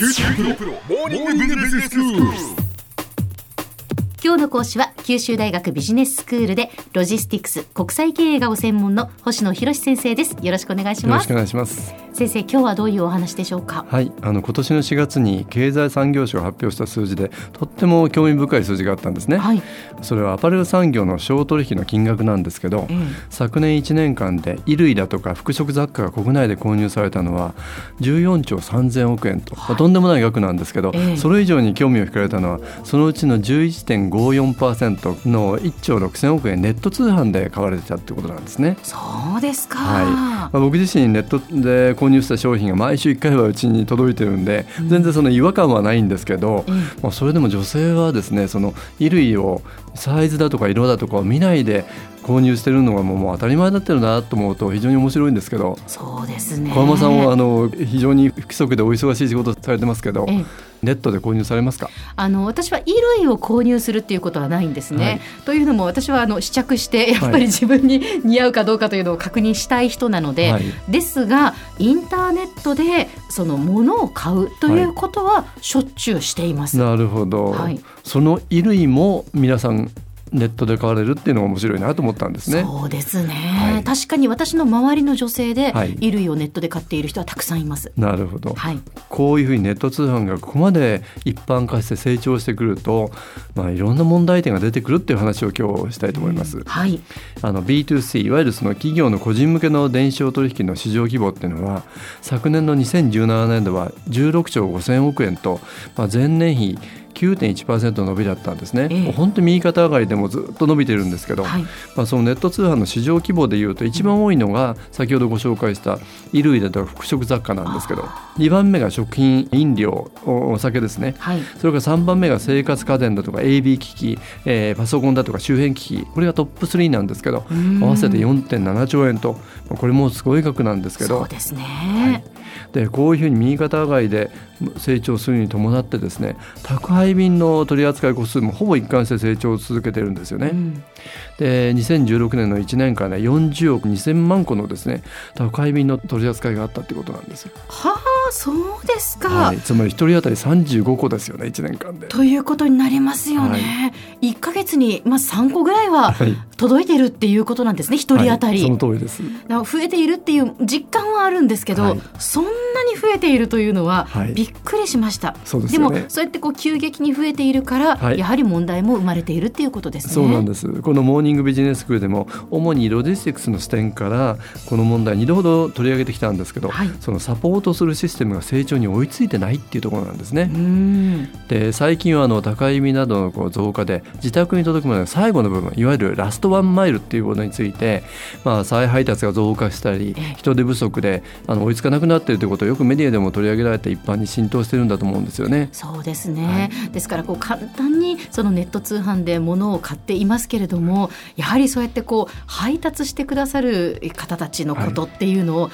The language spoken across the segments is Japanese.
九州大学モーニングビジネススクール。今日の講師は九州大学ビジネススクールでロジスティクス国際経営がご専門の星野博先生です。よろしくお願いします。よろしくお願いします。先生今日はどういうお話でしょうか？はい。あの今年の4月に経済産業省が発表した数字でとっても興味深い数字があったんですね、はい、それはアパレル産業の小取引の金額なんですけど、ええ。昨年1年間で衣類だとか服飾雑貨が国内で購入されたのは14兆3000億円と、まあとんでもない額なんですけど、ええ。それ以上に興味を惹かれたのはそのうちの11.54%の1兆6000億円ネット通販で買われてたってことなんですね。そうですか、はい。まあ、僕自身ネットで購入した商品が毎週1回はうちに届いてるんで、全然その違和感はないんですけど、ええ。まあ、それでも女性はですねその衣類をサイズだとか色だとかを見ないで購入してるのがもうもう当たり前になってるなと思うと非常に面白いんですけどそうですね。小浜さんはあの非常に不規則でお忙しい仕事されてますけどええ。ネットで購入されますか？あの私は衣類を購入するっていうことはないんですね。はい。というのも私はあの試着してやっぱはいり自分に似合うかどうかというのを確認したい人なので、はい。ですがインターネットでその物を買うということはしょっちゅうしています。なるほど、はい。その衣類も皆さんネットで買われるっていうのが面白いなと思ったんですね。そうですね、はい確かに私の周りの女性ではい衣類をネットで買っている人はたくさんいます。なるほど、はい、こういうふうにネット通販がここまで一般化して成長してくると、まあ、いろんな問題点が出てくるっていう話を今日したいと思います。はい、あの B2C いわゆるその企業の個人向けの電子商取引の市場規模っていうのは昨年の2017年度は16兆5000億円と、まあ、前年比9.1%の伸びだったんですね、え本当に右肩上がりでもずっと伸びてるんですけど、はい、まあ、そのネット通販の市場規模でいうと一番多いのが先ほどご紹介した衣類だとか服飾雑貨なんですけど2番目が食品飲料おお酒ですね。はい、それから3番目が生活家電だとか AB 機器、えーパソコンだとか周辺機器これがトップ3なんですけどうん。合わせて4.7兆円とまあこれもすごい額なんですけどそうですね。でこういうふうに右肩上がりで成長するに伴ってですね宅配便の取り扱い個数もほぼ一貫して成長を続けてるんですよね。うんで2016年の1年間で40億2000万個のですね宅配便の取り扱いがあったってことなんですよ、はあそうですか。はい、つまり1人当たり35個ですよね1年間で。ということになりますよね。一、ヶ月にまあ三個ぐらいははい届いてるっていうことなんですね。一人当たり。はいその通りです。増えているっていう実感はあるんですけど、はいそんなに増えているというのははい。びっくりしました。そうでね。もそうやってこう急激に増えているから、はい。やはり問題も生まれているっていうことですね。そうなんです。このモーニングビジネススクールでも主にロジスティクスの視点からこの問題2度ほど取り上げてきたんですけど、はい。そのサポートするシステムが成長に追いついてないっていうところなんですね。うん。で最近はあの高い身などのこう増加で自宅に届くまでの最後の部分いわゆるラストワンマイルっていうことについて、まあ、再配達が増加したりええ。人手不足であの追いつかなくなっているということをよくメディアでも取り上げられて一般に浸透してるんだと思うんですよね。そうですね、ですからこう簡単にそのネット通販で物を買っていますけれどもやはりそうやってこう配達してくださる方たちのことっていうのをやっ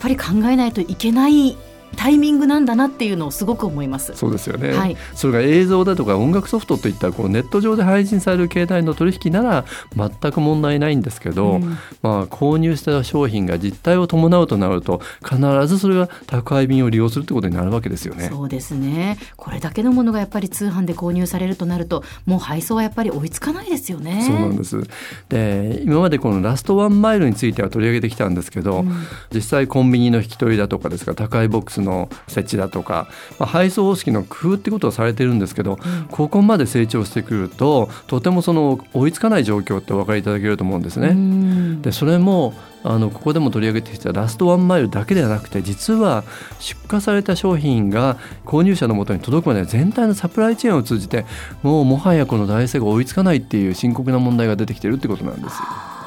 ぱり考えないといけないタイミングなんだなっていうのをすごく思います。そうですよね、はいそれが映像だとか音楽ソフトといったこうネット上で配信される携帯の取引なら全く問題ないんですけど、うんまあ、購入した商品が実態を伴うとなると必ずそれが宅配便を利用するということになるわけですよね。そうですねこれだけのものがやっぱり通販で購入されるとなるともう配送はやっぱり追いつかないですよね。そうなんですで今までこのラストワンマイルについては取り上げてきたんですけど、うん実際コンビニの引き取りだとかですか宅配ボックスの設置だとか、まあ、配送方式の工夫ってことはされてるんですけど、ここまで成長してくるととてもその追いつかない状況ってお分かりいただけると思うんですね。うんでそれもあのここでも取り上げてきたラストワンマイルだけではなくて実は出荷された商品が購入者のもとに届くまで全体のサプライチェーンを通じてもうもはやこの大生が追いつかないっていう深刻な問題が出てきてるってことなんですよ。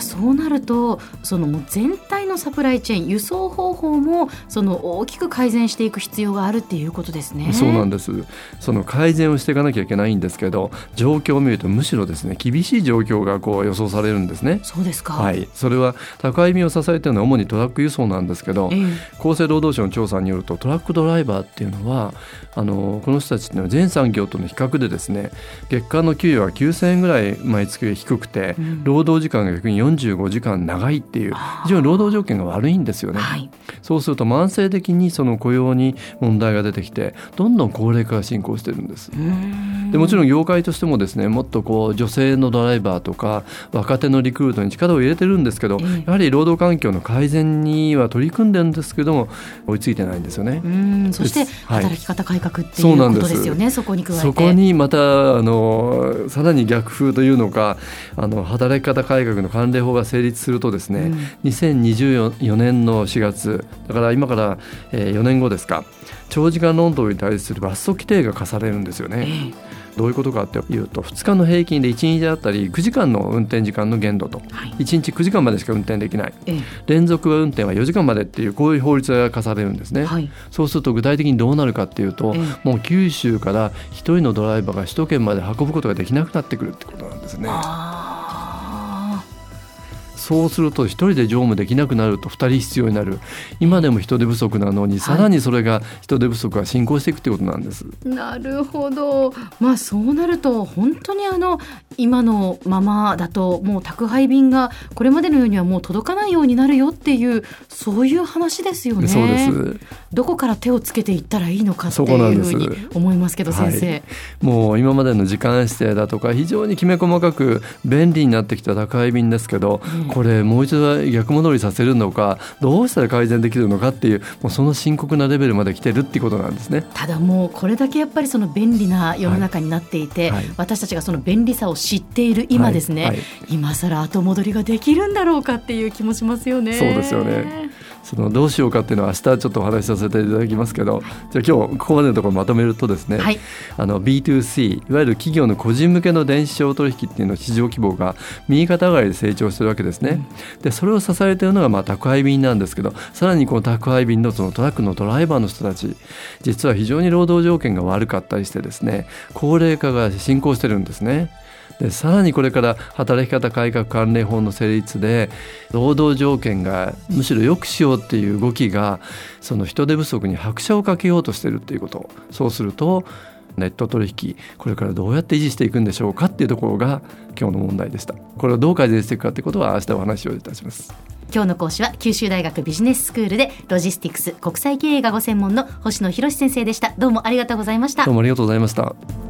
まあ、そうなるとその全体のサプライチェーン輸送方法もその大きく改善していく必要があるっていうことですね。そうなんですその改善をしていかなきゃいけないんですけど状況を見るとむしろですね厳しい状況がこう予想されるんですね。そうですか。はい、それは宅配便を支えているのは主にトラック輸送なんですけど、ええ厚生労働省の調査によるとトラックドライバーっていうのはあのこの人たちっていうのは全産業との比較でですね月間の給与は9000円ぐらい毎月低くて、うん労働時間が逆に45時間長いっていう非常に労働条件が悪いんですよね。はい。そうすると慢性的にその雇用に問題が出てきてどんどん高齢化が進行してるんです。でもちろん業界としてもですねもっとこう女性のドライバーとか若手のリクルートに力を入れてるんですけど、ええ。やはり労働環境の改善には取り組んでるんですけども追いついてないんですよね。うん。そして働き方改革っていそうことですよねそこに加えて。そこにまたあのさらに逆風というのかあの働き方改革の関連法が成立するとですね、2024年の4月だから今から、えー4年後ですか長時間労働に対する罰則規定が課されるんですよね。えどういうことかっていうと2日の平均で1日あたり9時間の運転時間の限度と。えはい。1日9時間までしか運転できない。え連続運転は4時間までっていうこういう法律が課されるんですね。えはい。そうすると具体的にどうなるかっていうと、えもう九州から一人のドライバーが首都圏まで運ぶことができなくなってくるってことなんですね。あそうすると一人で乗務できなくなると二人必要になる。今でも人手不足なのにさらにそれが人手不足が進行していくってことなんです。ーなるほど。まあそうなると本当にあの今のままだともう宅配便がこれまでのようにはもう届かないようになるよっていうそういう話ですよね。そうです。どこから手をつけていったらいいのかっていうふうに思いますけど先生、はいもう今までの時間指定だとか非常にきめ細かく便利になってきた宅配便ですけど、うんこれもう一度逆戻りさせるのかどうしたら改善できるのかっていうもうその深刻なレベルまで来てるってことなんですね。ただもうこれだけやっぱりその便利な世の中になっていて、はい私たちがその便利さを知っている今ですね、はいはい今更後戻りができるんだろうかっていう気もしますよね。そうですよねそのどうしようかっていうのは明日ちょっとお話しさせていただきますけど、じゃあ今日ここまでのところまとめるとですね、はいあの B2C いわゆる企業の個人向けの電子商取引っていうの市場規模が右肩上がりで成長してるわけですね。でそれを支えているのがまあ宅配便なんですけどさらにこの宅配便のそのトラックのドライバーの人たち実は非常に労働条件が悪かったりしてですね高齢化が進行してるんですね。でさらにこれから働き方改革関連法の成立で労働条件がむしろ良くしようっていう動きがその人手不足に拍車をかけようとしてるっていうこと。そうするとネット取引これからどうやって維持していくんでしょうかっていうところが今日の問題でした。これをどう改善していくかってことは明日お話をいたします。今日の講師は九州大学ビジネススクールでロジスティクス国際経営がご専門の星野博先生でした。どうもありがとうございました。どうもありがとうございました